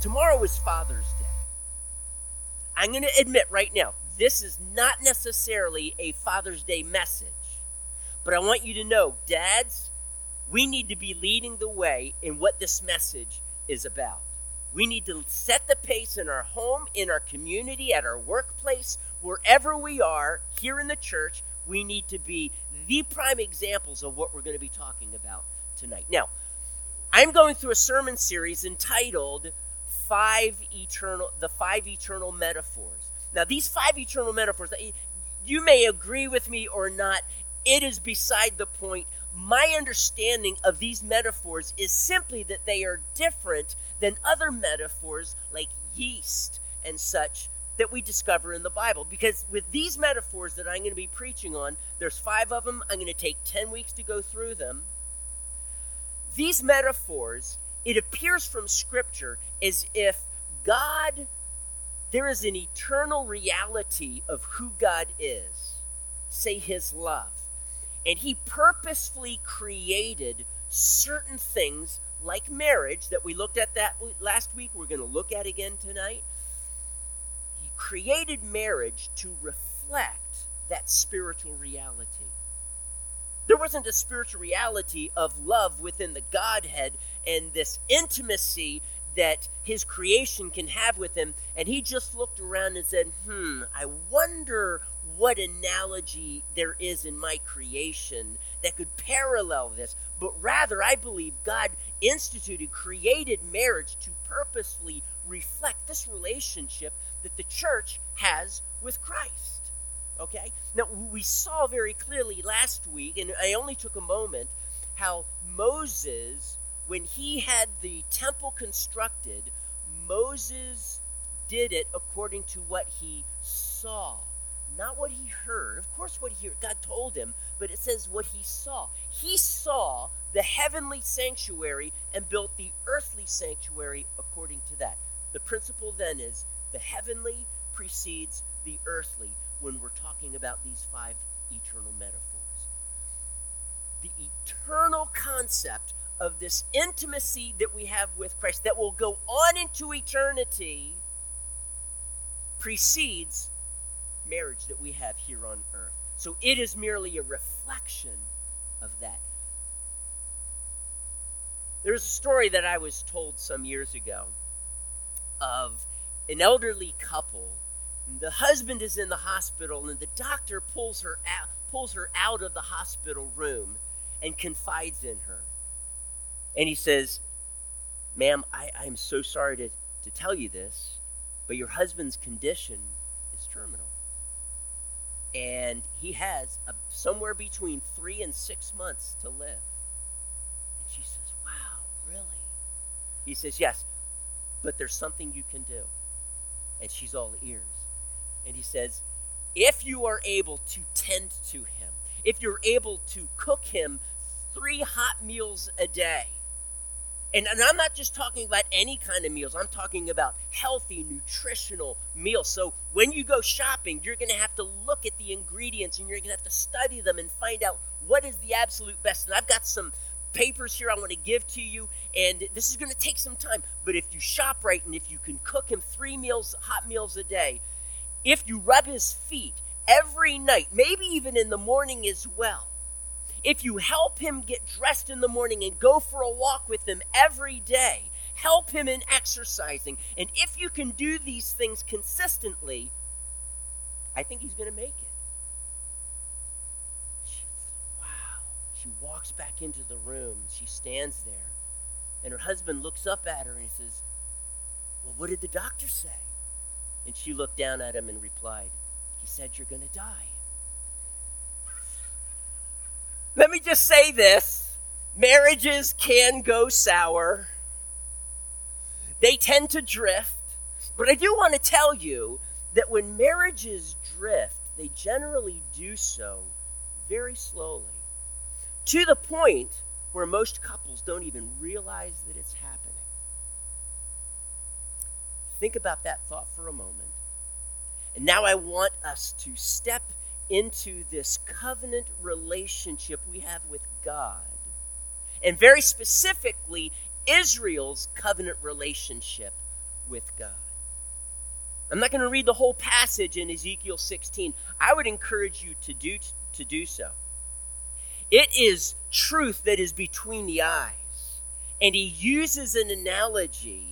Tomorrow is Father's Day. I'm going to admit right now, this is not necessarily a Father's Day message. But I want you to know, dads, we need to be leading the way in what this message is about. We need to set the pace in our home, in our community, at our workplace, wherever we are, here in the church. We need to be the prime examples of what we're going to be talking about tonight. Now, I'm going through a sermon series entitled Five Eternal the Five Eternal Metaphors. Now, these five eternal metaphors, eh, you may agree with me or not, it is beside the point. My understanding of these metaphors is simply that they are different than other metaphors like yeast and such that we discover in the Bible. Because with these metaphors that I'm going to be preaching on, there's five of them. I'm going to take 10 weeks to go through them. These metaphors, it appears from Scripture as if God, there is an eternal reality of who God is, say His love. And He purposefully created certain things like marriage that we looked at that last week, we're going to look at again tonight. He created marriage to reflect that spiritual reality. There wasn't a spiritual reality of love within the Godhead and this intimacy that his creation can have with him. And he just looked around and said, Hmm, I wonder what analogy there is in my creation that could parallel this. But rather, I believe God instituted, created marriage to purposely reflect this relationship that the church has with Christ. Okay? Now, we saw very clearly last week, and I only took a moment, how Moses, when he had the temple constructed, Moses did it according to what he saw not what he heard. Of course, what he heard, God told him, but it says what he saw. He saw the heavenly sanctuary and built the earthly sanctuary according to that. The principle then is the heavenly precedes the earthly when we're talking about these five eternal metaphors. The eternal concept of this intimacy that we have with Christ that will go on into eternity precedes marriage that we have here on earth. So it is merely a reflection of that. There's a story that I was told some years ago of an elderly couple. The husband is in the hospital, and the doctor pulls her out, pulls her out of the hospital room and confides in her. And he says, Ma'am, I, I'm so sorry to, to tell you this, but your husband's condition is terminal and he has a, somewhere between three and six months to live. And she says, Wow, really? He says, Yes, but there's something you can do. And she's all ears. And he says, If you are able to tend to him, if you're able to cook him three hot meals a day, and, and, I'm not just talking about any kind of meals. I'm talking about healthy, nutritional meals. So when you go shopping, you're going to have to look at the ingredients and you're going to have to study them and find out what is the absolute best. And I've got some papers here I want to give to you, and this is going to take some time. But if you shop right and if you can cook him three meals, hot meals a day, if you rub his feet every night, maybe even in the morning as well, if you help him get dressed in the morning and go for a walk with him every day, help him in exercising, and if you can do these things consistently, I think he's going to make it. She, wow. She walks back into the room. She stands there, and her husband looks up at her and he says, Well, what did the doctor say? And she looked down at him and replied, He said, You're going to die. Let me just say this marriages can go sour, they tend to drift. But I do want to tell you that when marriages drift, they generally do so very slowly to the point where most couples don't even realize that it's Think about that thought for a moment. And now I want us to step into this covenant relationship we have with God. And very specifically, Israel's covenant relationship with God. I'm not going to read the whole passage in Ezekiel 16. I would encourage you to do, to do so. It is truth that is between the eyes. And he uses an analogy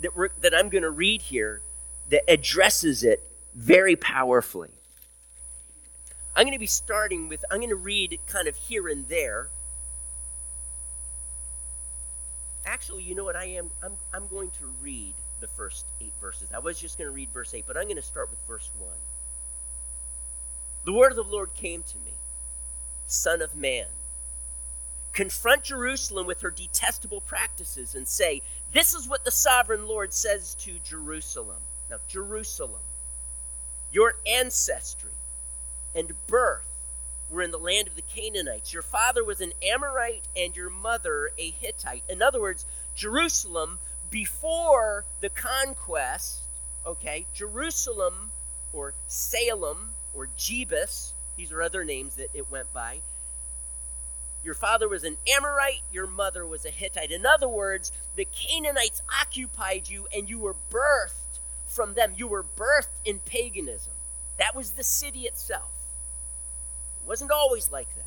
that, that I'm going to read here that addresses it very powerfully. I'm going to be starting with, I'm going to read kind of here and there. Actually, you know what I am? I'm, I'm going to read the first eight verses. I was just going to read verse 8, but I'm going to start with verse 1. The word of the Lord came to me, Son of man. Confront Jerusalem with her detestable practices and say, This is what the sovereign Lord says to Jerusalem. Now, Jerusalem, your ancestry and birth were in the land of the Canaanites. Your father was an Amorite and your mother a Hittite. In other words, Jerusalem before the conquest, okay, Jerusalem or Salem or Jebus, these are other names that it went by. Your father was an Amorite, your mother was a Hittite. In other words, the Canaanites occupied you and you were birthed from them. You were birthed in paganism. That was the city itself. It wasn't always like that,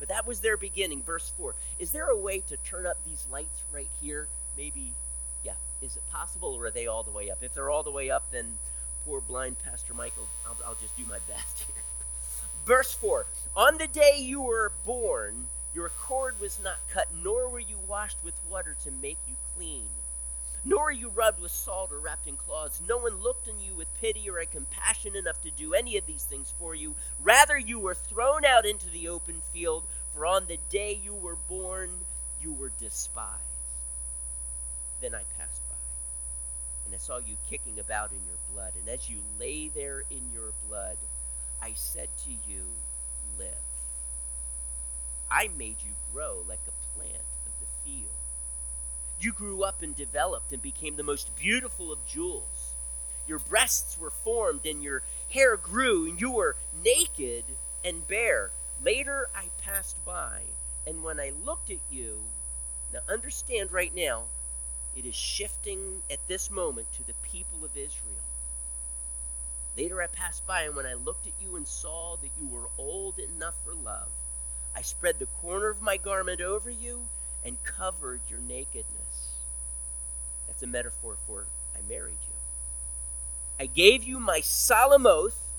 but that was their beginning. Verse 4. Is there a way to turn up these lights right here? Maybe yeah. is it possible, or are they all the way up? If they're all the way up, then poor blind Pastor Michael, I'll, I'll just do my best here. Verse 4 On the day you were born, your cord was not cut, nor were you washed with water to make you clean, nor were you rubbed with salt or wrapped in cloths. No one looked on you with pity or had compassion enough to do any of these things for you. Rather, you were thrown out into the open field, for on the day you were born, you were despised. Then I passed by, and I saw you kicking about in your blood. And as you lay there in your blood, I said to you, Live. I made you grow like a plant of the field. You grew up and developed and became the most beautiful of jewels. Your breasts were formed and your hair grew, and you were naked and bare. Later I passed by, and when I looked at you, now understand right now, it is shifting at this moment to the people of Israel. Later I passed by, and when I looked at you and saw that you were old enough for love, I spread the corner of my garment over you and covered your nakedness. That's a metaphor for I married you. I gave you my solemn oath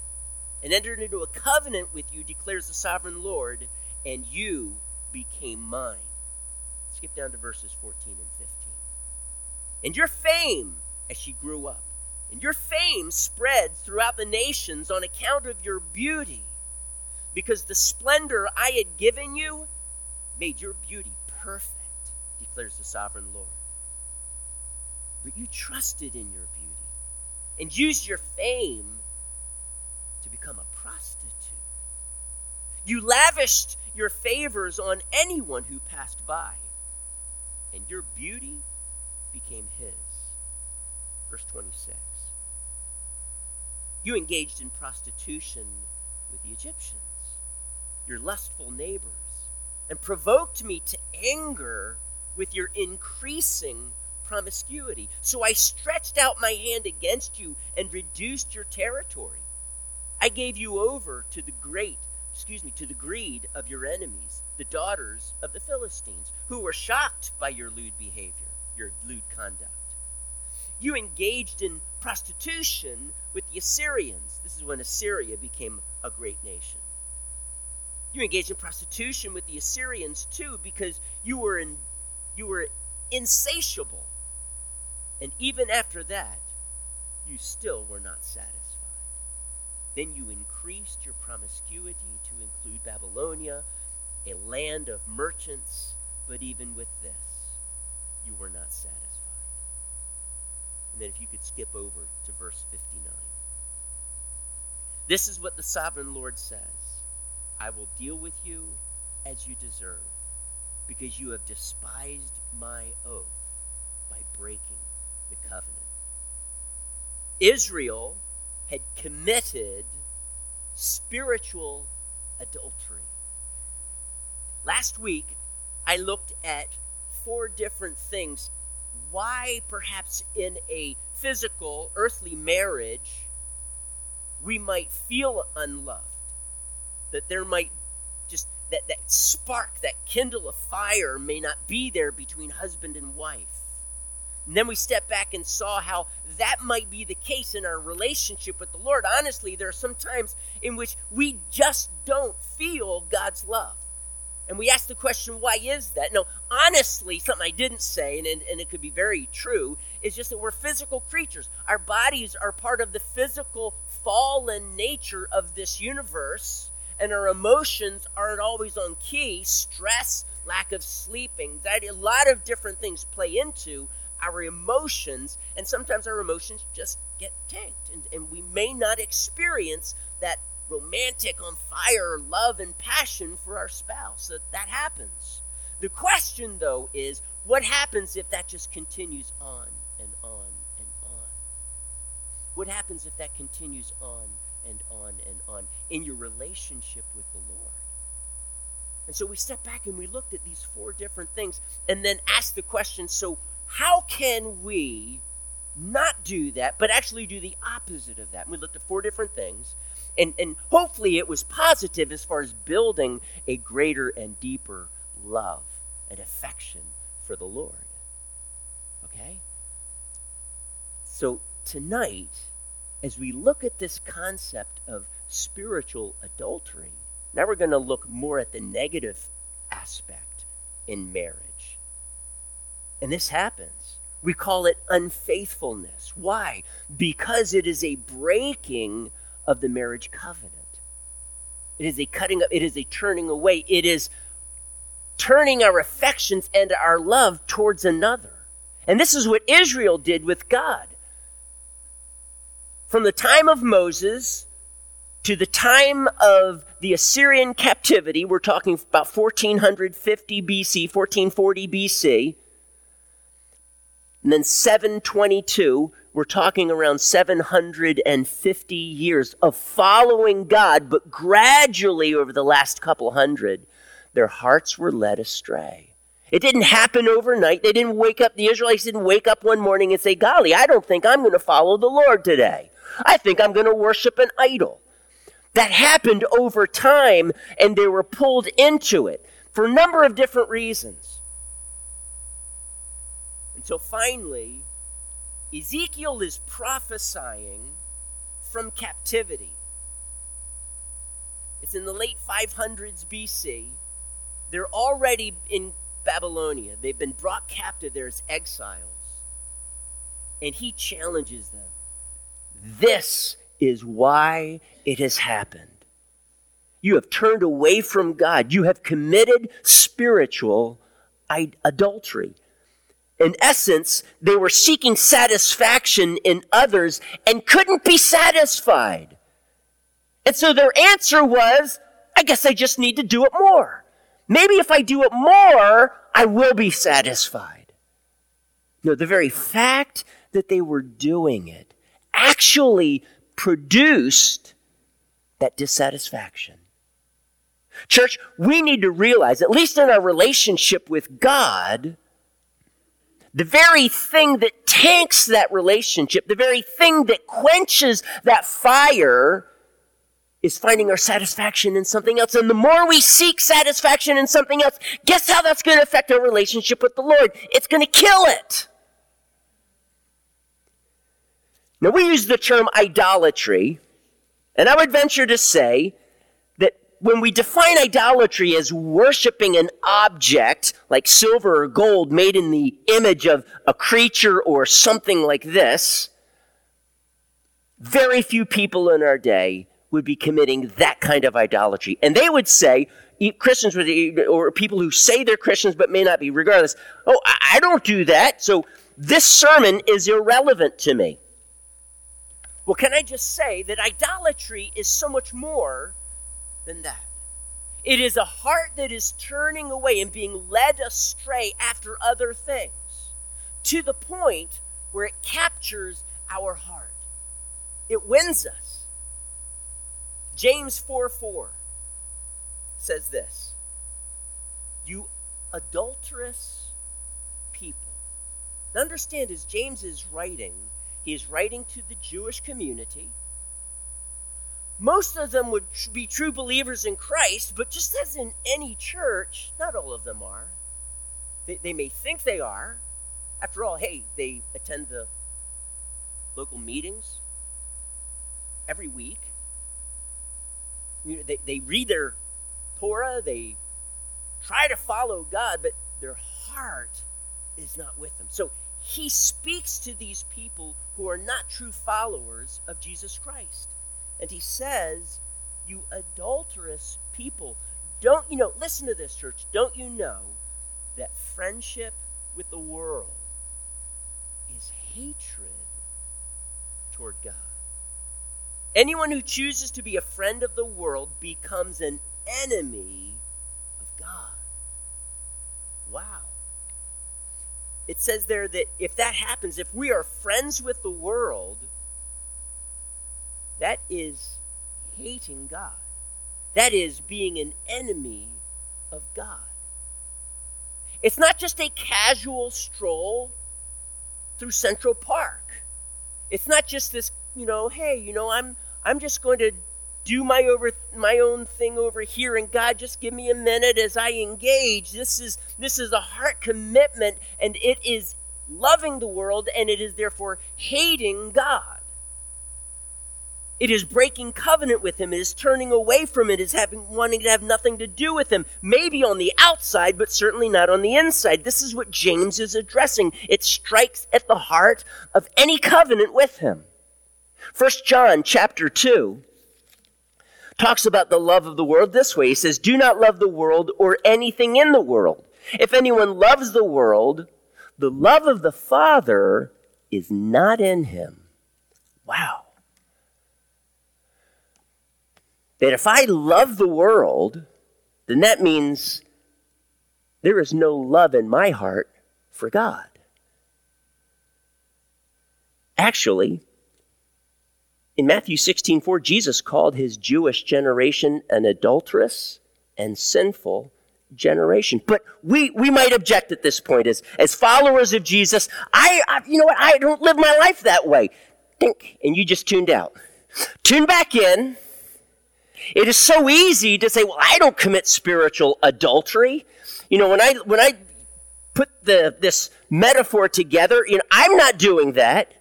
and entered into a covenant with you, declares the sovereign Lord, and you became mine. Skip down to verses 14 and 15 and your fame as she grew up. And your fame spread throughout the nations on account of your beauty, because the splendor I had given you made your beauty perfect, declares the sovereign Lord. But you trusted in your beauty and used your fame to become a prostitute. You lavished your favors on anyone who passed by, and your beauty became his. Verse 26. You engaged in prostitution with the Egyptians, your lustful neighbors, and provoked me to anger with your increasing promiscuity. So I stretched out my hand against you and reduced your territory. I gave you over to the great, excuse me, to the greed of your enemies, the daughters of the Philistines, who were shocked by your lewd behavior your lewd conduct. You engaged in prostitution with the Assyrians. This is when Assyria became a great nation. You engaged in prostitution with the Assyrians too because you were in, you were insatiable. And even after that, you still were not satisfied. Then you increased your promiscuity to include Babylonia, a land of merchants, but even with this, you were not satisfied. And then if you could skip over to verse 59. This is what the sovereign Lord says I will deal with you as you deserve, because you have despised my oath by breaking the covenant. Israel had committed spiritual adultery. Last week, I looked at four different things why perhaps in a physical, earthly marriage, we might feel unloved. That there might just, that, that spark, that kindle of fire may not be there between husband and wife. And then we step back and saw how that might be the case in our relationship with the Lord. Honestly, there are some times in which we just don't feel God's love. And we ask the question, why is that? No, honestly, something I didn't say, and, and, and, it could be very true, is just that we're physical creatures. Our bodies are part of the physical, fallen nature of this universe, and our emotions aren't always on key. Stress, lack of sleep, anxiety, a lot of different things play into our emotions, and sometimes our emotions just get tanked, and, and we may not experience that romantic, on fire love and passion for our spouse. That, that happens. The question, though, is what happens if that just continues on and on and on? What happens if that continues on and on and on in your relationship with the Lord? And so we step back and we looked at these four different things and then asked the question so, how can we not do that, but actually do the opposite of that? And we looked at four different things and, and hopefully it was positive as far as building a greater and deeper love and affection for the Lord. Okay? So tonight, as we look at this concept of spiritual adultery, now we're going to look more at the negative aspect in marriage. And this happens. We call it unfaithfulness. Why? Because it is a breaking of the marriage covenant. It is a cutting up, it is a turning away, it is turning our affections and our love towards another. And this is what Israel did with God. From the time of Moses to the time of the Assyrian captivity, we're talking about 1450 BC, 1440 BC, and then 722 we're talking around 750 years of following God, but gradually over the last couple hundred, their hearts were led astray. It didn't happen overnight. They didn't wake up, the Israelites didn't wake up one morning and say, Golly, I don't think I'm going to follow the Lord today. I think I'm going to worship an idol. That happened over time, and they were pulled into it for a number of different reasons. So finally, Ezekiel is prophesying from captivity. It's in the late 500s BC. They're already in Babylonia. They've been brought captive there as exiles. And he challenges them. This is why it has happened. You have turned away from God. You have committed spiritual adultery. In essence, they were seeking satisfaction in others and couldn't be satisfied. And so their answer was, I guess I just need to do it more. Maybe if I do it more, I will be satisfied. No, the very fact that they were doing it actually produced that dissatisfaction. Church, we need to realize, at least in our relationship with God, the very thing that tanks that relationship, the very thing that quenches that fire, is finding our satisfaction in something else. And the more we seek satisfaction in something else, guess how that's going to affect our relationship with the Lord? It's going to kill it. Now, we use the term idolatry, and I would venture to say that when we define idolatry as worshiping an object like silver or gold made in the image of a creature or something like this, very few people in our day would be committing that kind of idolatry. And they would say, Christians would, or people who say they're Christians but may not be, regardless, oh, I don't do that, so this sermon is irrelevant to me. Well, can I just say that idolatry is so much more than that. It is a heart that is turning away and being led astray after other things to the point where it captures our heart. It wins us. James 4 4 says this You adulterous people, Now understand, as James is writing, he is writing to the Jewish community. Most of them would be true believers in Christ, but just as in any church, not all of them are. They, they may think they are. After all, hey, they attend the local meetings every week. You know, they, they read their Torah, they try to follow God, but their heart is not with them. So he speaks to these people who are not true followers of Jesus Christ. And he says, You adulterous people, don't you know, listen to this, church, don't you know that friendship with the world is hatred toward God? Anyone who chooses to be a friend of the world becomes an enemy of God. Wow. It says there that if that happens, if we are friends with the world, that is hating God. That is being an enemy of God. It's not just a casual stroll through Central Park. It's not just this you know, hey, you know, I'm I'm just going to do my over my own thing over here and God just give me a minute as I engage. This is this is a heart commitment and it is loving the world and it is therefore hating God. It is breaking covenant with him. It is turning away from it. It is having wanting to have nothing to do with him. Maybe on the outside, but certainly not on the inside. This is what James is addressing. It strikes at the heart of any covenant with him. First John chapter 2 talks about the love of the world this way. He says, Do not love the world or anything in the world. If anyone loves the world, the love of the Father is not in him. Wow. That if I love the world, then that means there is no love in my heart for God. Actually, in Matthew 16, 4, Jesus called his Jewish generation an adulterous and sinful generation. But we, we might object at this point as, as followers of Jesus. I, I, you know what? I don't live my life that way. Think, and you just tuned out. Tune back in. It is so easy to say, well, I don't commit spiritual adultery. You know, when I, when I put the, this metaphor together, you know, I'm not doing that.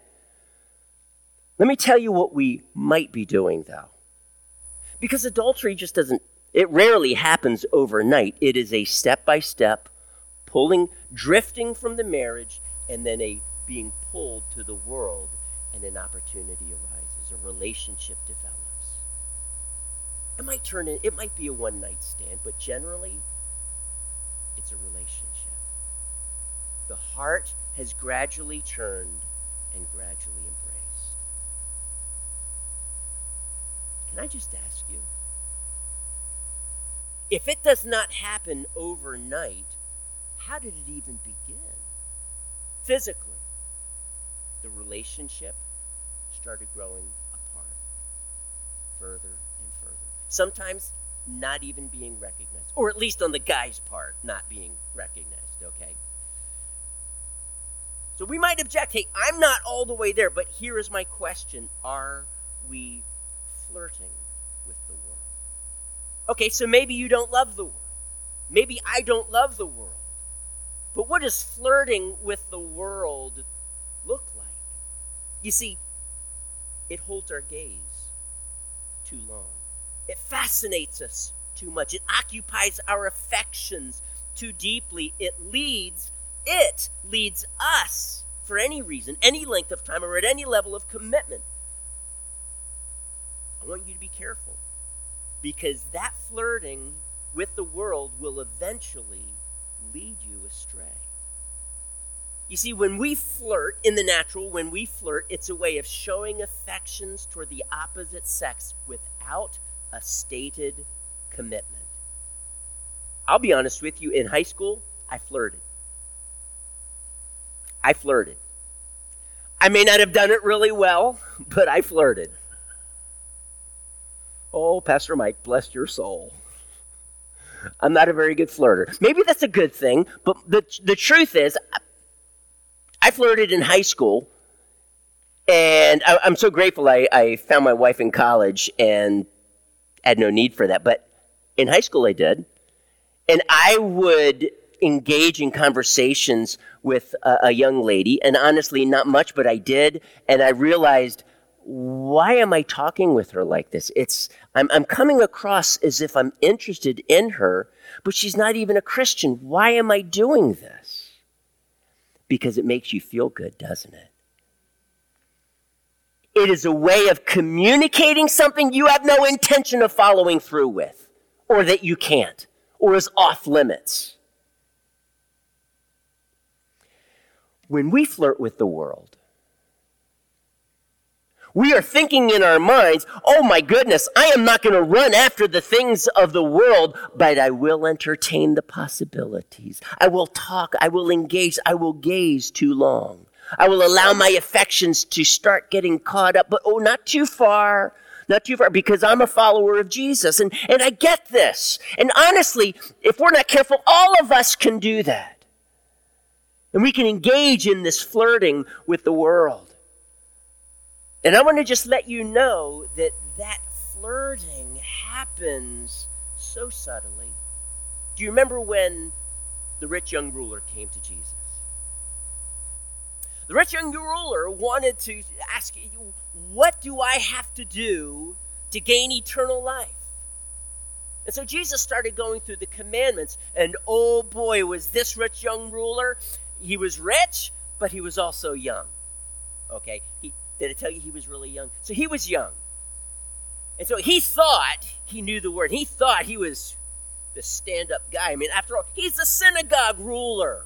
Let me tell you what we might be doing, though. Because adultery just doesn't, it rarely happens overnight. It is a step by step pulling, drifting from the marriage, and then a being pulled to the world, and an opportunity arises, a relationship develops. It might turn in, it might be a one night stand, but generally, it's a relationship. The heart has gradually turned and gradually embraced. Can I just ask you? If it does not happen overnight, how did it even begin? Physically, the relationship started growing apart further and further. Sometimes not even being recognized, or at least on the guy's part, not being recognized, okay? So we might object, hey, I'm not all the way there, but here is my question Are we flirting. Okay, so maybe you don't love the world. Maybe I don't love the world. But what does flirting with the world look like? You see, it holds our gaze too long. It fascinates us too much. It occupies our affections too deeply. It leads, it leads us for any reason, any length of time, or at any level of commitment I want you to be careful because that flirting with the world will eventually lead you astray. You see, when we flirt in the natural, when we flirt, it's a way of showing affections toward the opposite sex without a stated commitment. I'll be honest with you, in high school, I flirted. I flirted. I may not have done it really well, but I flirted. Oh, Pastor Mike, bless your soul. I'm not a very good flirter. Maybe that's a good thing, but the, the truth is, I, flirted in high school, and I, am so grateful I, I found my wife in college and had no need for that. But in high school, I did. And I would engage in conversations with a, a young lady, and honestly, not much, but I did. And I realized why am I talking with her like this? It's I'm, I'm coming across as if I'm interested in her, but she's not even a Christian. Why am I doing this? Because it makes you feel good, doesn't it? It is a way of communicating something you have no intention of following through with, or that you can't, or is off limits. When we flirt with the world, we are thinking in our minds, oh my goodness, I am not going to run after the things of the world, but I will entertain the possibilities. I will talk, I will engage, I will gaze too long. I will allow my affections to start getting caught up, but oh, not too far. Not too far, because I'm a follower of Jesus. And, and I get this. And honestly, if we're not careful, all of us can do that. And we can engage in this flirting with the world. And I want to just let you know that that flirting happens so subtly. Do you remember when the rich young ruler came to Jesus? The rich young ruler wanted to ask, What do I have to do to gain eternal life? And so Jesus started going through the commandments, and oh boy, was this rich young ruler. He was rich, but he was also young. Okay? He, did I tell you he was really young? So he was young. And so he thought he knew the word. He thought he was the stand up guy. I mean, after all, he's the synagogue ruler.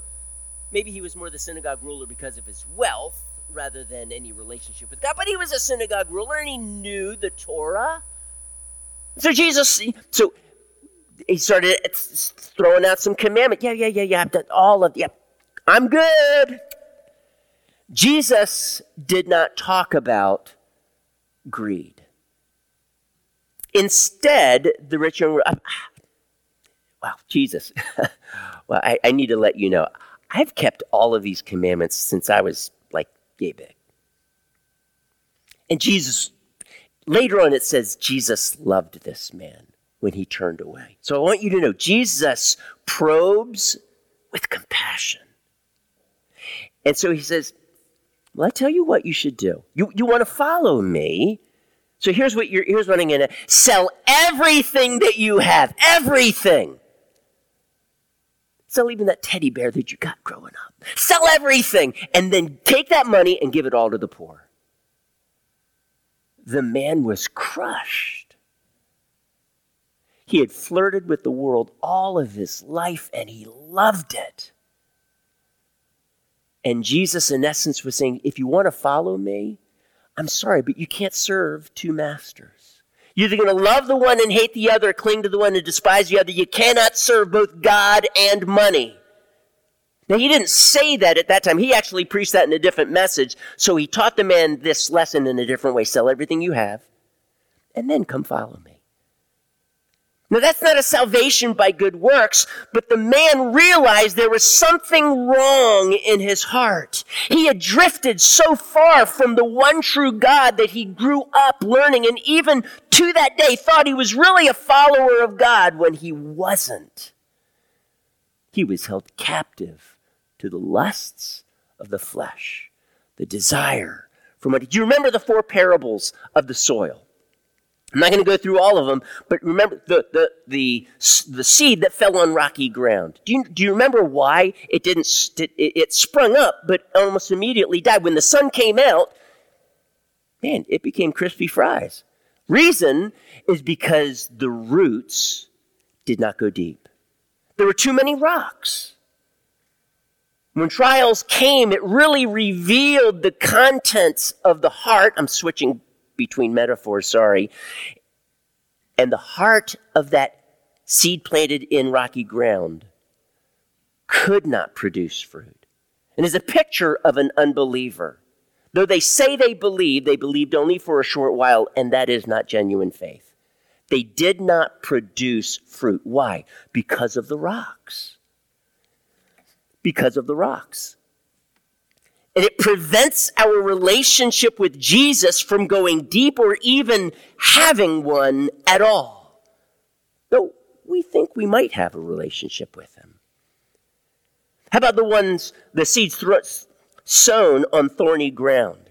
Maybe he was more the synagogue ruler because of his wealth rather than any relationship with God, but he was a synagogue ruler and he knew the Torah. So Jesus, so he started throwing out some commandment. Yeah, yeah, yeah, yeah. I've done all of, yeah, I'm good. Jesus did not talk about greed. Instead, the rich young uh, wow, Jesus. well, I, I, need to let you know, I've kept all of these commandments since I was like yay big. And Jesus, later on, it says Jesus loved this man when he turned away. So I want you to know Jesus probes with compassion. And so he says, well, I tell you what you should do. You, you want to follow me. So here's what you're, here's what I'm to sell everything that you have. Everything. Sell even that teddy bear that you got growing up. Sell everything and then take that money and give it all to the poor. The man was crushed. He had flirted with the world all of his life and he loved it. And Jesus, in essence, was saying, if you want to follow me, I'm sorry, but you can't serve two masters. You're either going to love the one and hate the other, cling to the one and despise the other. You cannot serve both God and money. Now, he didn't say that at that time. He actually preached that in a different message. So he taught the man this lesson in a different way sell everything you have, and then come follow me. Now, that's not a salvation by good works, but the man realized there was something wrong in his heart. He had drifted so far from the one true God that he grew up learning and even to that day thought he was really a follower of God when he wasn't. He was held captive to the lusts of the flesh, the desire for money. Do you remember the four parables of the soil? I'm not going to go through all of them, but remember the, the, the, the seed that fell on rocky ground. Do you, do you remember why it didn't, it, it sprung up, but almost immediately died? When the sun came out, man, it became crispy fries. Reason is because the roots did not go deep. There were too many rocks. When trials came, it really revealed the contents of the heart. I'm switching between metaphors, sorry. And the heart of that seed planted in rocky ground could not produce fruit. And is a picture of an unbeliever. Though they say they believe, they believed only for a short while, and that is not genuine faith. They did not produce fruit. Why? Because of the rocks. Because of the rocks. And it prevents our relationship with Jesus from going deep or even having one at all. Though we think we might have a relationship with him. How about the ones, the seeds sown on thorny ground?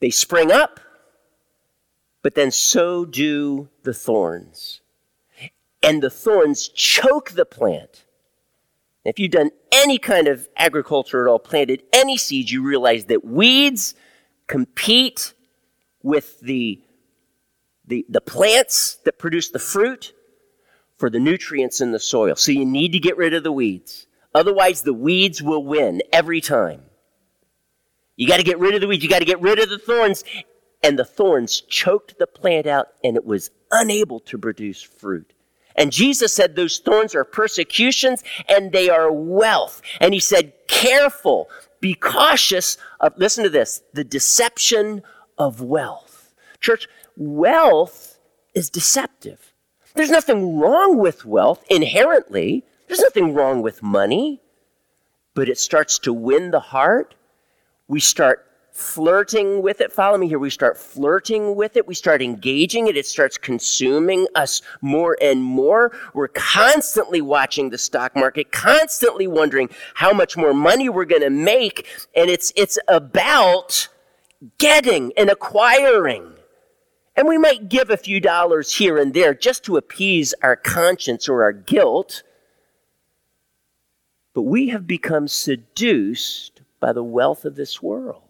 They spring up, but then so do the thorns. And the thorns choke the plant. If you've done any kind of agriculture at all, planted any seeds, you realize that weeds compete with the, the, the plants that produce the fruit for the nutrients in the soil. So you need to get rid of the weeds. Otherwise, the weeds will win every time. You got to get rid of the weeds. You got to get rid of the thorns. And the thorns choked the plant out and it was unable to produce fruit. And Jesus said those thorns are persecutions and they are wealth. And he said, careful, be cautious of, listen to this, the deception of wealth. Church, wealth is deceptive. There's nothing wrong with wealth inherently. There's nothing wrong with money. But it starts to win the heart. We start flirting with it. Follow me here. We start flirting with it. We start engaging it. It starts consuming us more and more. We're constantly watching the stock market, constantly wondering how much more money we're going to make. And it's, it's about getting and acquiring. And we might give a few dollars here and there just to appease our conscience or our guilt. But we have become seduced by the wealth of this world.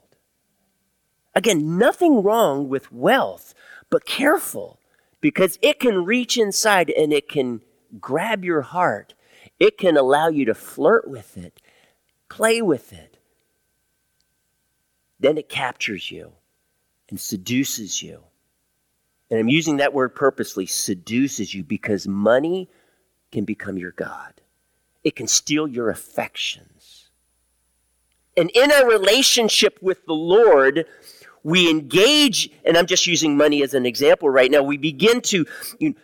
Again, nothing wrong with wealth, but careful because it can reach inside and it can grab your heart. It can allow you to flirt with it, play with it. Then it captures you and seduces you and I'm using that word purposely, seduces you because money can become your God. It can steal your affections. And in a relationship with the Lord, we engage, and I'm just using money as an example right now. We begin to you know,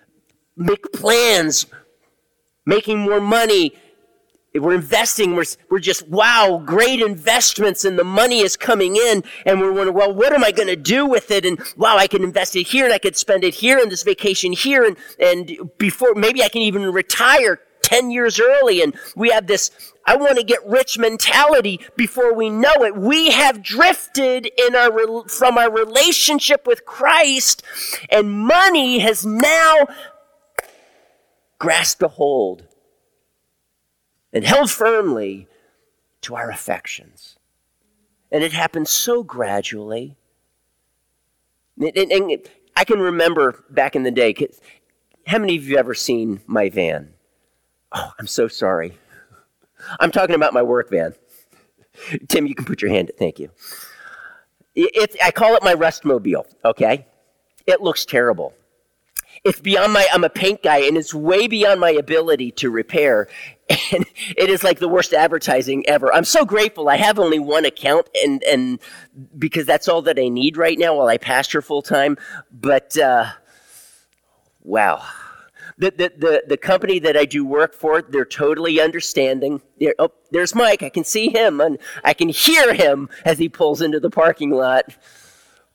make plans, making more money, we're investing, we're, we're just, wow, great investments, and the money is coming in, and we're wondering, well, what am I going to do with it? And wow, I can invest it here, and I could spend it here, and this vacation here, and, and before, maybe I can even retire 10 years early, and we have this, I want to get rich mentality before we know it. We have drifted in our, from our relationship with Christ, and money has now grasped a hold and held firmly to our affections. And it happened so gradually. And, and I can remember back in the day, how many of you have ever seen my van? Oh, I'm so sorry. I'm talking about my work van. Tim, you can put your hand. Thank you. It, I call it my rustmobile. Okay, it looks terrible. It's beyond my. I'm a paint guy, and it's way beyond my ability to repair and it is like the worst advertising ever. I'm so grateful. I have only one account, and and because that's all that I need right now while I pastor full time. But uh, wow, the, the the the company that I do work for, they're totally understanding. They're, oh, there's Mike. I can see him, and I can hear him as he pulls into the parking lot.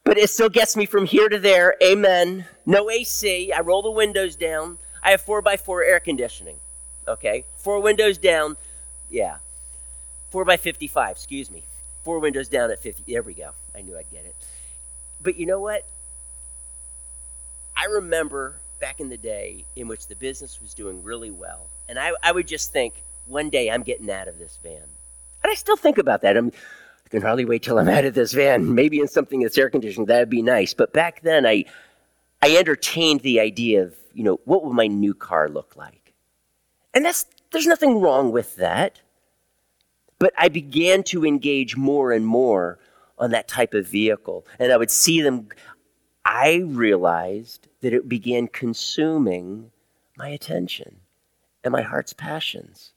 But it still gets me from here to there. Amen. No AC. I roll the windows down. I have four by four air conditioning okay? Four windows down, yeah. Four by 55, excuse me. Four windows down at 50. There we go. I knew I'd get it. But you know what? I remember back in the day in which the business was doing really well. And I, I would just think, one day I'm getting out of this van. And I still think about that. I'm, I can hardly wait till I'm out of this van. Maybe in something that's air conditioned, that'd be nice. But back then, I, I entertained the idea of, you know, what would my new car look like? And that's, there's nothing wrong with that. But I began to engage more and more on that type of vehicle. And I would see them, I realized that it began consuming my attention and my heart's passions.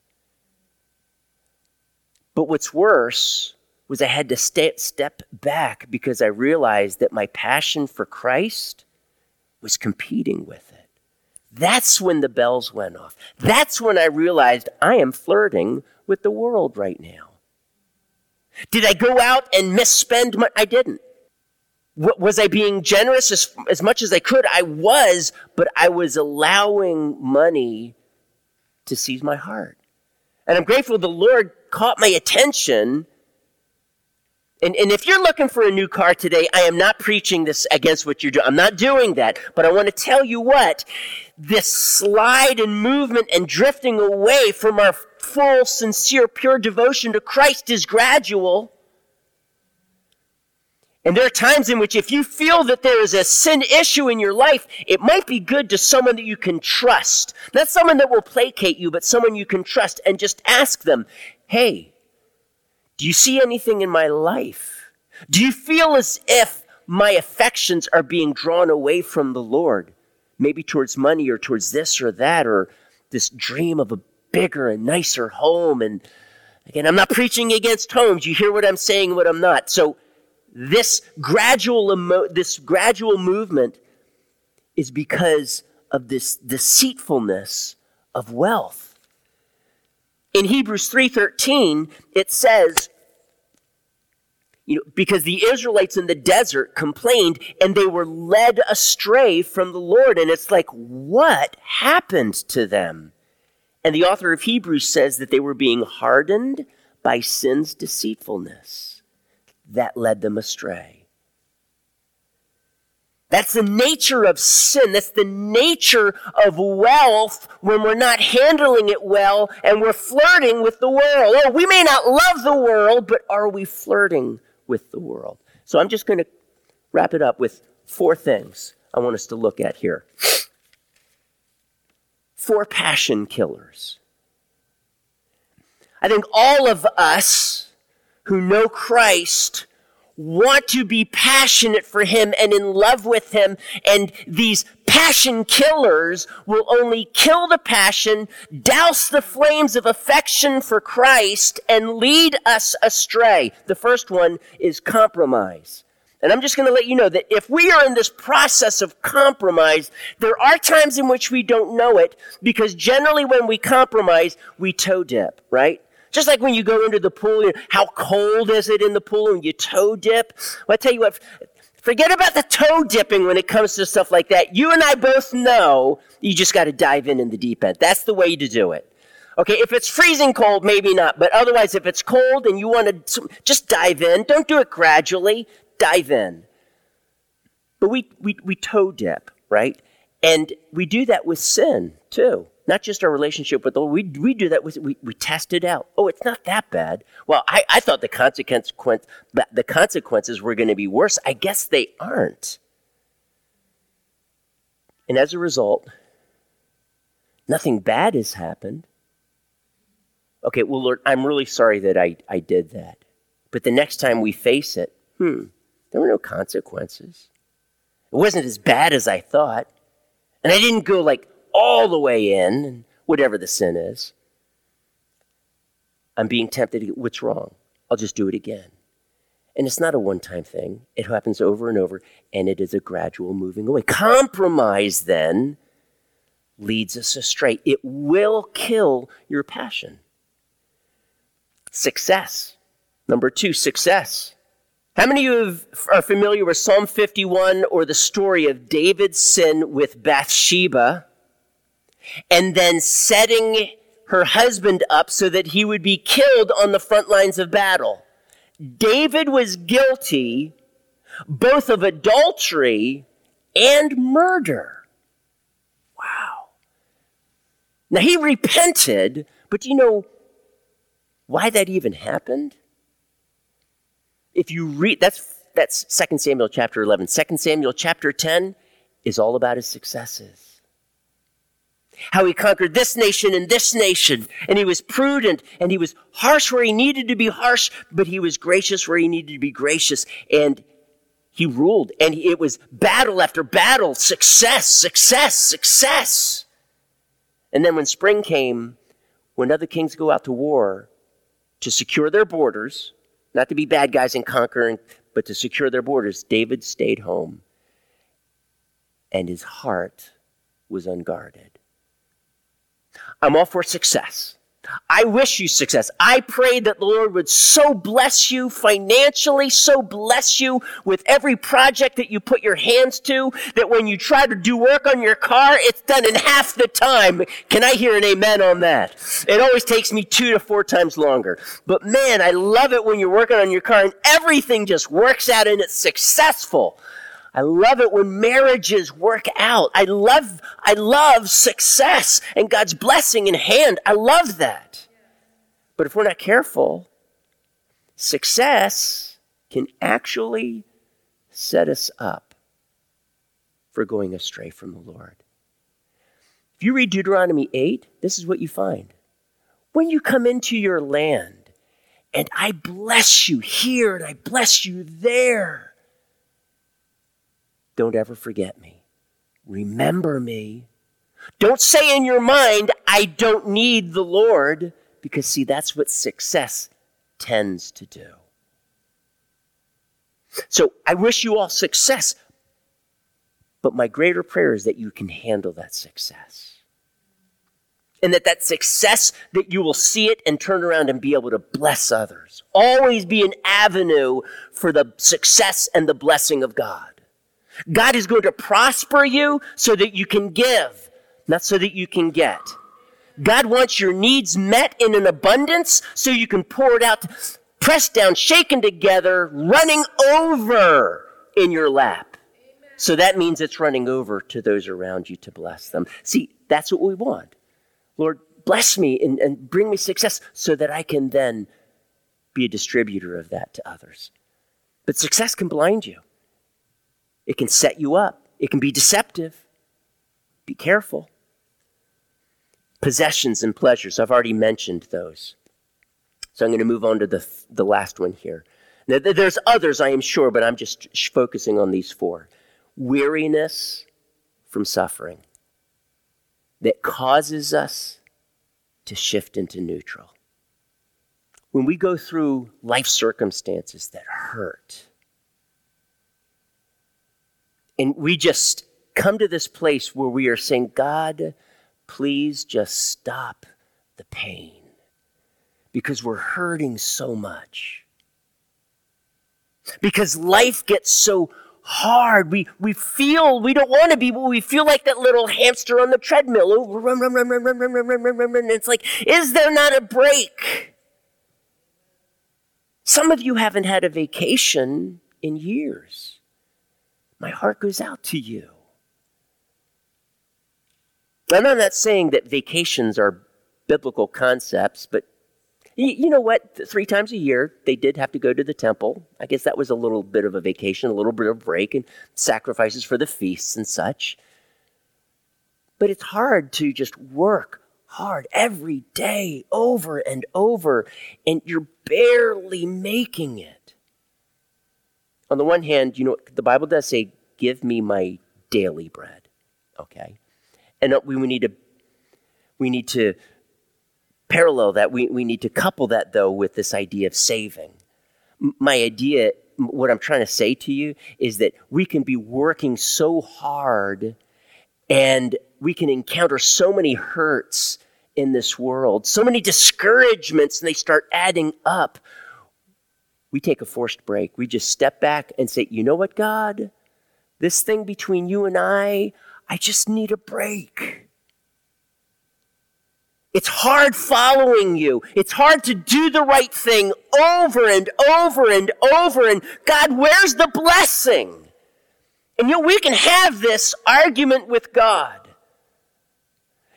But what's worse was I had to stay, step back because I realized that my passion for Christ was competing with it. That's when the bells went off. That's when I realized I am flirting with the world right now. Did I go out and misspend money? I didn't. Was I being generous as, as much as I could? I was, but I was allowing money to seize my heart. And I'm grateful the Lord caught my attention. And, and if you're looking for a new car today, I am not preaching this against what you're doing. I'm not doing that. But I want to tell you what this slide and movement and drifting away from our full, sincere, pure devotion to Christ is gradual. And there are times in which if you feel that there is a sin issue in your life, it might be good to someone that you can trust. Not someone that will placate you, but someone you can trust and just ask them, hey, do you see anything in my life? Do you feel as if my affections are being drawn away from the Lord? Maybe towards money or towards this or that or this dream of a bigger and nicer home. And again, I'm not preaching against homes. You hear what I'm saying, what I'm not. So this gradual emo- this gradual movement is because of this deceitfulness of wealth. In Hebrews 3:13 it says you know, because the Israelites in the desert complained and they were led astray from the Lord. And it's like, what happened to them? And the author of Hebrews says that they were being hardened by sin's deceitfulness that led them astray. That's the nature of sin. That's the nature of wealth when we're not handling it well and we're flirting with the world. Oh, we may not love the world, but are we flirting with the world? So I'm just going to wrap it up with four things I want us to look at here. Four passion killers. I think all of us who know Christ want to be passionate for Him and in love with Him. And these passion killers will only kill the passion, douse the flames of affection for Christ, and lead us astray. The first one is compromise. And I'm just going to let you know that if we are in this process of compromise, there are times in which we don't know it because generally when we compromise, we toe dip, right? Just like when you go into the pool, how cold is it in the pool and you toe dip? Well, I tell you what, forget about the toe dipping when it comes to stuff like that. You and I both know you just got to dive in in the deep end. That's the way to do it. Okay, if it's freezing cold, maybe not. But otherwise, if it's cold and you want to just dive in, don't do it gradually. Dive in. But we, we, we toe dip, right? And we do that with sin, too. Not just our relationship with the Lord. We, we do that with, we, we test it out. Oh, it's not that bad. Well, I, I thought the consequence, the consequences were going to be worse. I guess they aren't. And as a result, nothing bad has happened. Okay, well, Lord, I'm really sorry that I, I did that. But the next time we face it, hmm, there were no consequences. It wasn't as bad as I thought. And I didn't go like, all the way in, whatever the sin is. I'm being tempted. To, what's wrong? I'll just do it again. And it's not a one time thing, it happens over and over, and it is a gradual moving away. Compromise then leads us astray. It will kill your passion. Success. Number two, success. How many of you are familiar with Psalm 51 or the story of David's sin with Bathsheba? And then setting her husband up so that he would be killed on the front lines of battle. David was guilty both of adultery and murder. Wow. Now he repented, but do you know why that even happened? If you read that's that's 2 Samuel chapter 11. 2 Samuel chapter 10 is all about his successes how he conquered this nation and this nation. And he was prudent and he was harsh where he needed to be harsh, but he was gracious where he needed to be gracious. And he ruled. And it was battle after battle, success, success, success. And then when spring came, when other kings go out to war to secure their borders, not to be bad guys and conquer, but to secure their borders, David stayed home. And his heart was unguarded. I'm all for success. I wish you success. I pray that the Lord would so bless you financially, so bless you with every project that you put your hands to, that when you try to do work on your car, it's done in half the time. Can I hear an amen on that? It always takes me two to four times longer. But man, I love it when you're working on your car and everything just works out and it's successful. I love it when marriages work out. I love, I love success and God's blessing in hand. I love that. But if we're not careful, success can actually set us up for going astray from the Lord. If you read Deuteronomy 8, this is what you find. When you come into your land, and I bless you here and I bless you there, don't ever forget me. Remember me. Don't say in your mind, I don't need the Lord, because see, that's what success tends to do. So I wish you all success, but my greater prayer is that you can handle that success. And that that success, that you will see it and turn around and be able to bless others. Always be an avenue for the success and the blessing of God. God is going to prosper you so that you can give, not so that you can get. God wants your needs met in an abundance so you can pour it out, pressed down, shaken together, running over in your lap. So that means it's running over to those around you to bless them. See, that's what we want. Lord, bless me and, and bring me success so that I can then be a distributor of that to others. But success can blind you. It can set you up, it can be deceptive. Be careful. Possessions and pleasures, I've already mentioned those. So I'm going to move on to the, the last one here. Now, there's others, I am sure, but I'm just focusing on these four. Weariness from suffering that causes us to shift into neutral. When we go through life circumstances that hurt, and we just come to this place where we are saying, God, please just stop the pain because we're hurting so much. Because life gets so hard. We, we feel we don't want to be, but we feel like that little hamster on the treadmill. Over, run, run, run, run, run, run, run, run, run, run, it's like, is there not a break? Some of you haven't had a vacation in years my heart goes out to you. And I'm not saying that vacations are biblical concepts, but you know what? Three times a year, they did have to go to the temple. I guess that was a little bit of a vacation, a little bit of break, and sacrifices for the feasts and such. But it's hard to just work hard every day, over and over, and you're barely making it on the one hand, you know, the Bible does say, give me my daily bread. Okay? And uh, we, we need to we need to parallel that. We, we need to couple that though with this idea of saving. My idea, what I'm trying to say to you is that we can be working so hard and we can encounter so many hurts in this world, so many discouragements, and they start adding up we take a forced break. We just step back and say, you know what, God? This thing between you and I, I just need a break. It's hard following you. It's hard to do the right thing over and over and over. And God, where's the blessing? And you know, we can have this argument with God.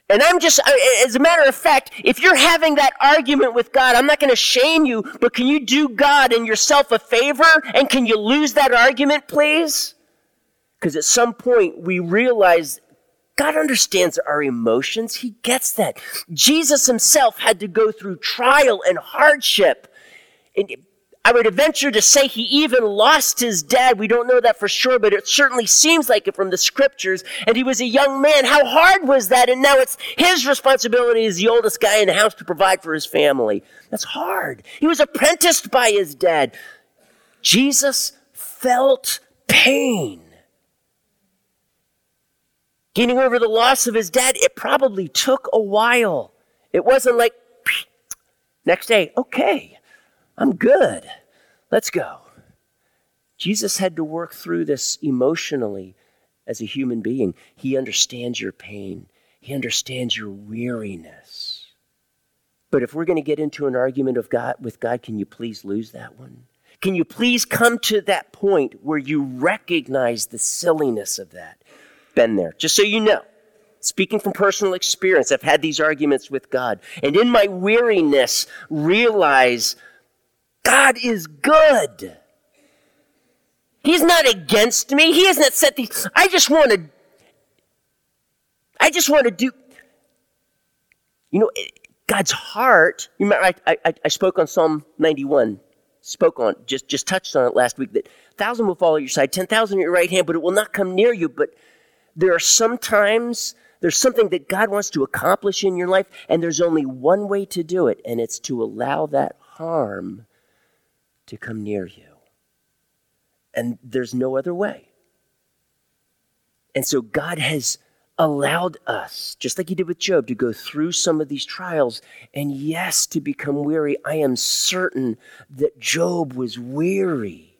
And I'm just, as a matter of fact, if you're having that argument with God, I'm not going to shame you, but can you do God and yourself a favor? And can you lose that argument, please? Because at some point we realize God understands our emotions. He gets that. Jesus himself had to go through trial and hardship. And I would venture to say he even lost his dad. We don't know that for sure, but it certainly seems like it from the scriptures. And he was a young man. How hard was that? And now it's his responsibility as the oldest guy in the house to provide for his family. That's hard. He was apprenticed by his dad. Jesus felt pain. Getting over the loss of his dad, it probably took a while. It wasn't like Next day, okay, I'm good. Let's go. Jesus had to work through this emotionally as a human being. He understands your pain, He understands your weariness. But if we're going to get into an argument of God with God, can you please lose that one? Can you please come to that point where you recognize the silliness of that? Been there. Just so you know, speaking from personal experience, I've had these arguments with God. And in my weariness, realize God is good. He's not against me. He hasn't set these. I just want to. I just want to do. You know, God's heart. You remember, I, I, I spoke on Psalm 91. Spoke on just just touched on it last week. That thousand will fall at your side, ten thousand at your right hand, but it will not come near you. But there are sometimes there's something that God wants to accomplish in your life, and there's only one way to do it, and it's to allow that harm to come near you. And there's no other way. And so God has allowed us, just like He did with Job, to go through some of these trials and, yes, to become weary. I am certain that Job was weary.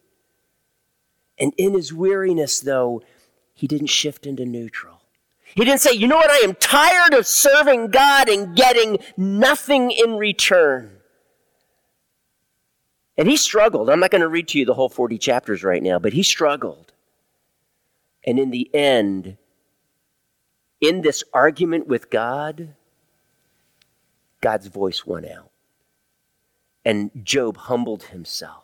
And in his weariness, though, he didn't shift into neutral. He didn't say, you know what, I am tired of serving God and getting nothing in return. And he struggled. I'm not going to read to you the whole 40 chapters right now, but he struggled. And in the end, in this argument with God, God's voice went out. And Job humbled himself.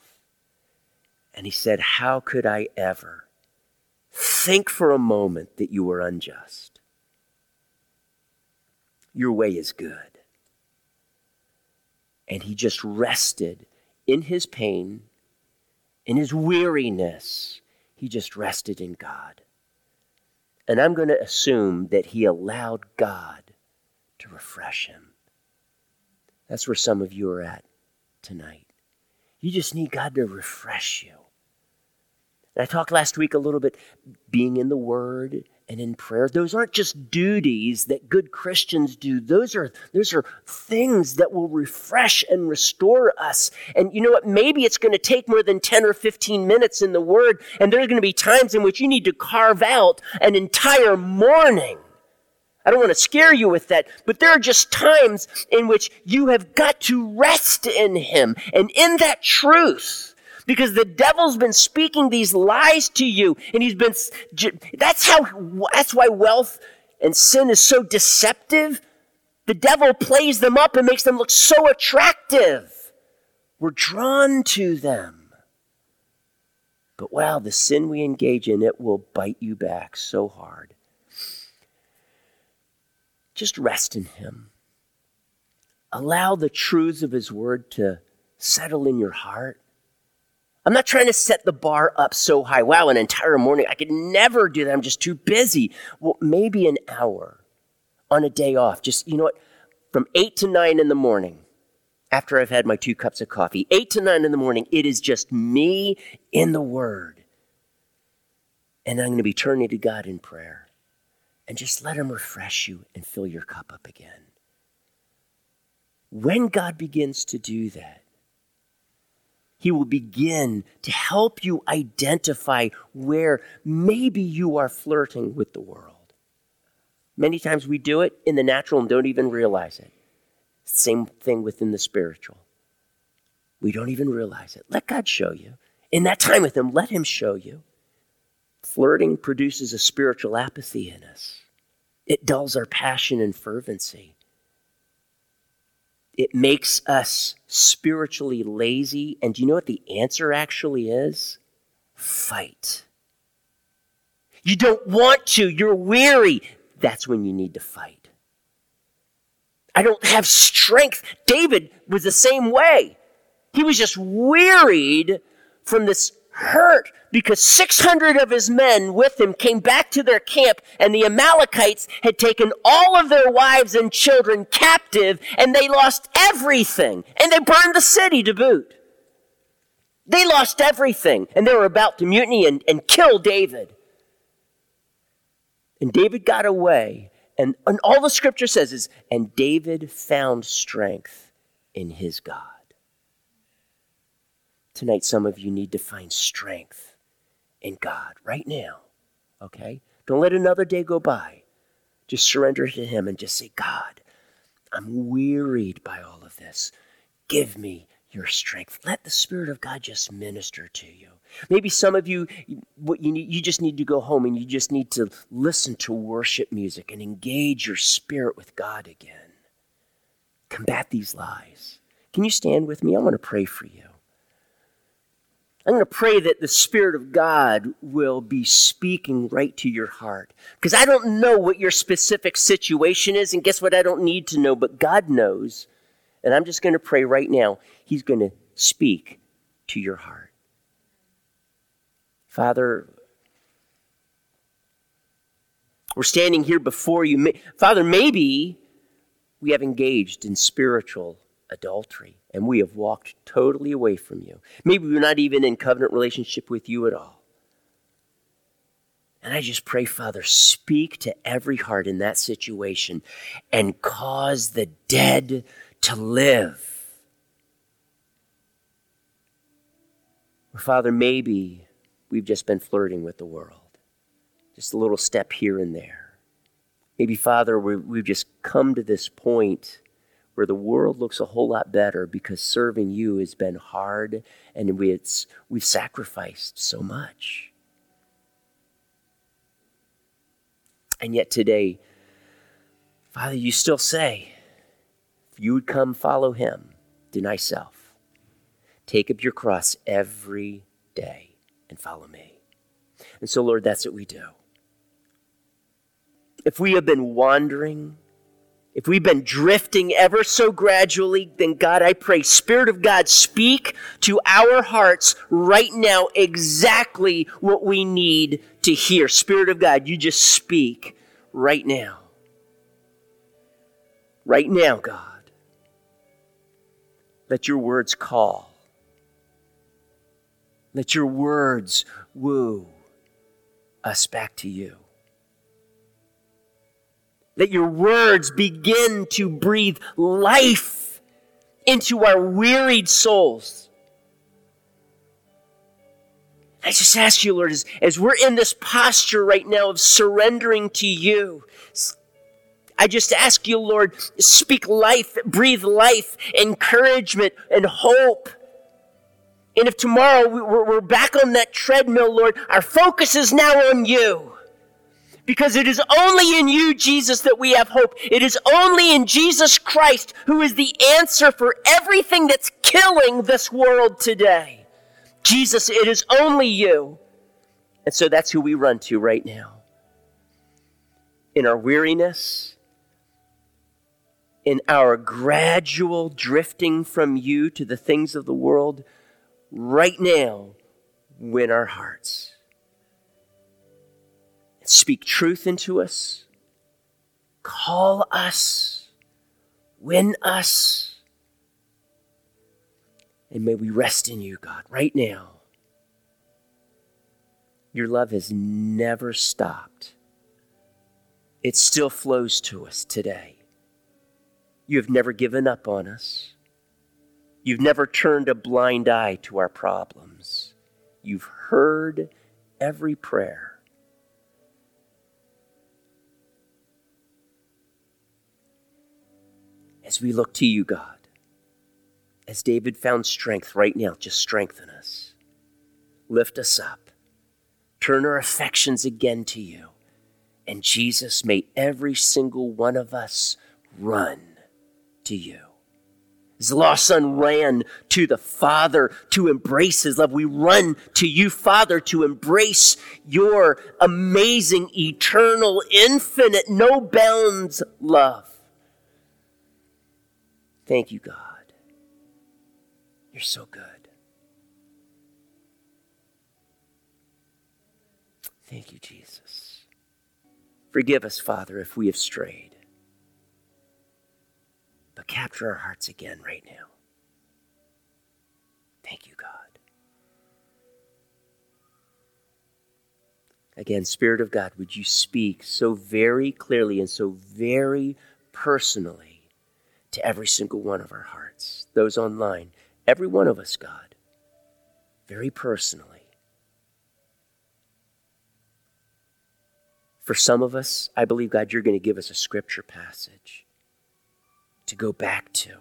And he said, How could I ever think for a moment that you were unjust? Your way is good. And he just rested in his pain, in his weariness, he just rested in God. And I'm going to assume that he allowed God to refresh him. That's where some of you are at tonight. You just need God to refresh you. And I talked last week a little bit being in the Word and in prayer. Those aren't just duties that good Christians do. Those are those are things that will refresh and restore us. And you know what? Maybe it's going to take more than 10 or 15 minutes in the word, and there are going to be times in which you need to carve out an entire morning. I don't want to scare you with that, but there are just times in which you have got to rest in him and in that truth because the devil's been speaking these lies to you and he's been that's how that's why wealth and sin is so deceptive. The devil plays them up and makes them look so attractive. We're drawn to them. But wow the sin we engage in it will bite you back so hard. Just rest in him. Allow the truths of his word to settle in your heart I'm not trying to set the bar up so high. Wow, an entire morning. I could never do that. I'm just too busy. Well, maybe an hour on a day off. Just, you know what? From 8 to 9 in the morning, after I've had my two cups of coffee, 8 to 9 in the morning, it is just me in the Word. And I'm going to be turning to God in prayer. And just let Him refresh you and fill your cup up again. When God begins to do that, he will begin to help you identify where maybe you are flirting with the world. Many times we do it in the natural and don't even realize it. Same thing within the spiritual. We don't even realize it. Let God show you. In that time with Him, let Him show you. Flirting produces a spiritual apathy in us, it dulls our passion and fervency it makes us spiritually lazy. And do you know what the answer actually is? Fight. You don't want to, you're weary. That's when you need to fight. I don't have strength. David was the same way. He was just wearied from this hurt because 600 of his men with him came back to their camp and the Amalekites had taken all of their wives and children captive and they lost everything and they burned the city to boot. They lost everything and they were about to mutiny and, and kill David. And David got away and, and all the scripture says is, and David found strength in His God. Tonight, some of you need to find strength in God right now, okay? Don't let another day go by. Just surrender to Him and just say, God, I'm wearied by all of this. Give me your strength. Let the Spirit of God just minister to you. Maybe some of you, what you need, you just need to go home and you just need to listen to worship music and engage your spirit with God again. Combat these lies. Can you stand with me? I want to pray for you. I'm going to pray that the Spirit of God will be speaking right to your heart. Because I don't know what your specific situation is, and guess what? I don't need to know, but God knows. And I'm just going to pray right now. He's going to speak to your heart. Father, we're standing here before you. Father, maybe we have engaged in spiritual adultery and we have walked totally away from you. Maybe we're not even in covenant relationship with you at all. And I just pray, Father, speak to every heart in that situation and cause the dead to live. Or, Father, maybe we've just been flirting with the world. Just a little step here and there. Maybe, Father, we've just come to this point where the world looks a whole lot better because serving you has been hard and we, it's, we've sacrificed so much. And yet today, Father, you still say, if you would come follow him, deny self, take up your cross every day and follow me. And so, Lord, that's what we do. If we have been wandering, if we've been drifting ever so gradually, then God, I pray, Spirit of God, speak to our hearts right now exactly what we need to hear. Spirit of God, you just speak right now. Right now, God. Let your words call. Let your words woo us back to you. Let your words begin to breathe life into our wearied souls. I just ask you, Lord, as, as we're in this posture right now of surrendering to you, I just ask you, Lord, speak life, breathe life, encouragement, and hope and if tomorrow we're back on that treadmill, Lord, our focus is now on you. Because it is only in you, Jesus, that we have hope. It is only in Jesus Christ who is the answer for everything that's killing this world today. Jesus, it is only you. And so that's who we run to right now. In our weariness, in our gradual drifting from you to the things of the world, right now win our hearts. Speak truth into us. Call us. Win us. And may we rest in you, God, right now. Your love has never stopped. It still flows to us today. You have never given up on us. You've never turned a blind eye to our problems. You've heard every prayer. As we look to you, God, as David found strength right now, just strengthen us. Lift us up. Turn our affections again to you. And Jesus, may every single one of us run to you. His lost son ran to the Father to embrace his love. We run to you, Father, to embrace your amazing, eternal, infinite, no bounds love. Thank you, God. You're so good. Thank you, Jesus. Forgive us, Father, if we have strayed but capture our hearts again right now. Thank you, God. Again, Spirit of God, would you speak so very clearly and so very personally to every single one of our hearts? those online, every one of us, God, very personally. For some of us, I believe, God, you're going to give us a scripture passage to go back to.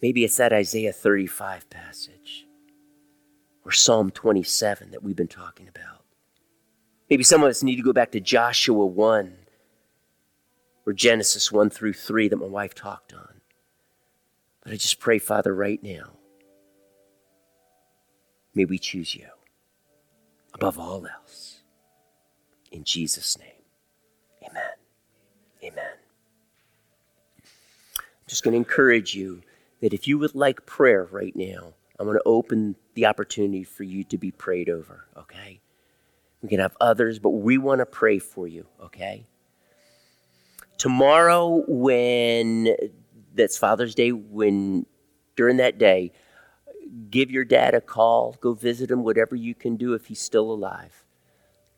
Maybe it's that Isaiah 35 passage or Psalm 27 that we've been talking about. Maybe some of us need to go back to Joshua 1 or Genesis 1 through 3 that my wife talked on. But I just pray, Father, right now, may we choose you above all else. In Jesus' name, amen. Amen. I'm just going to encourage you that if you would like prayer right now, I'm going to open the opportunity for you to be prayed over, okay? We can have others, but we want to pray for you, okay? Tomorrow, when that's Father's Day, when during that day, give your dad a call, go visit him, whatever you can do if he's still alive.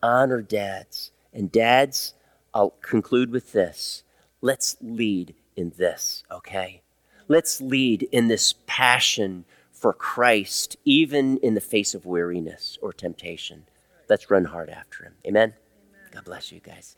Honor dads. And dads, I'll conclude with this. Let's lead in this, okay? Let's lead in this passion for Christ, even in the face of weariness or temptation. Let's run hard after him. Amen? Amen. God bless you guys.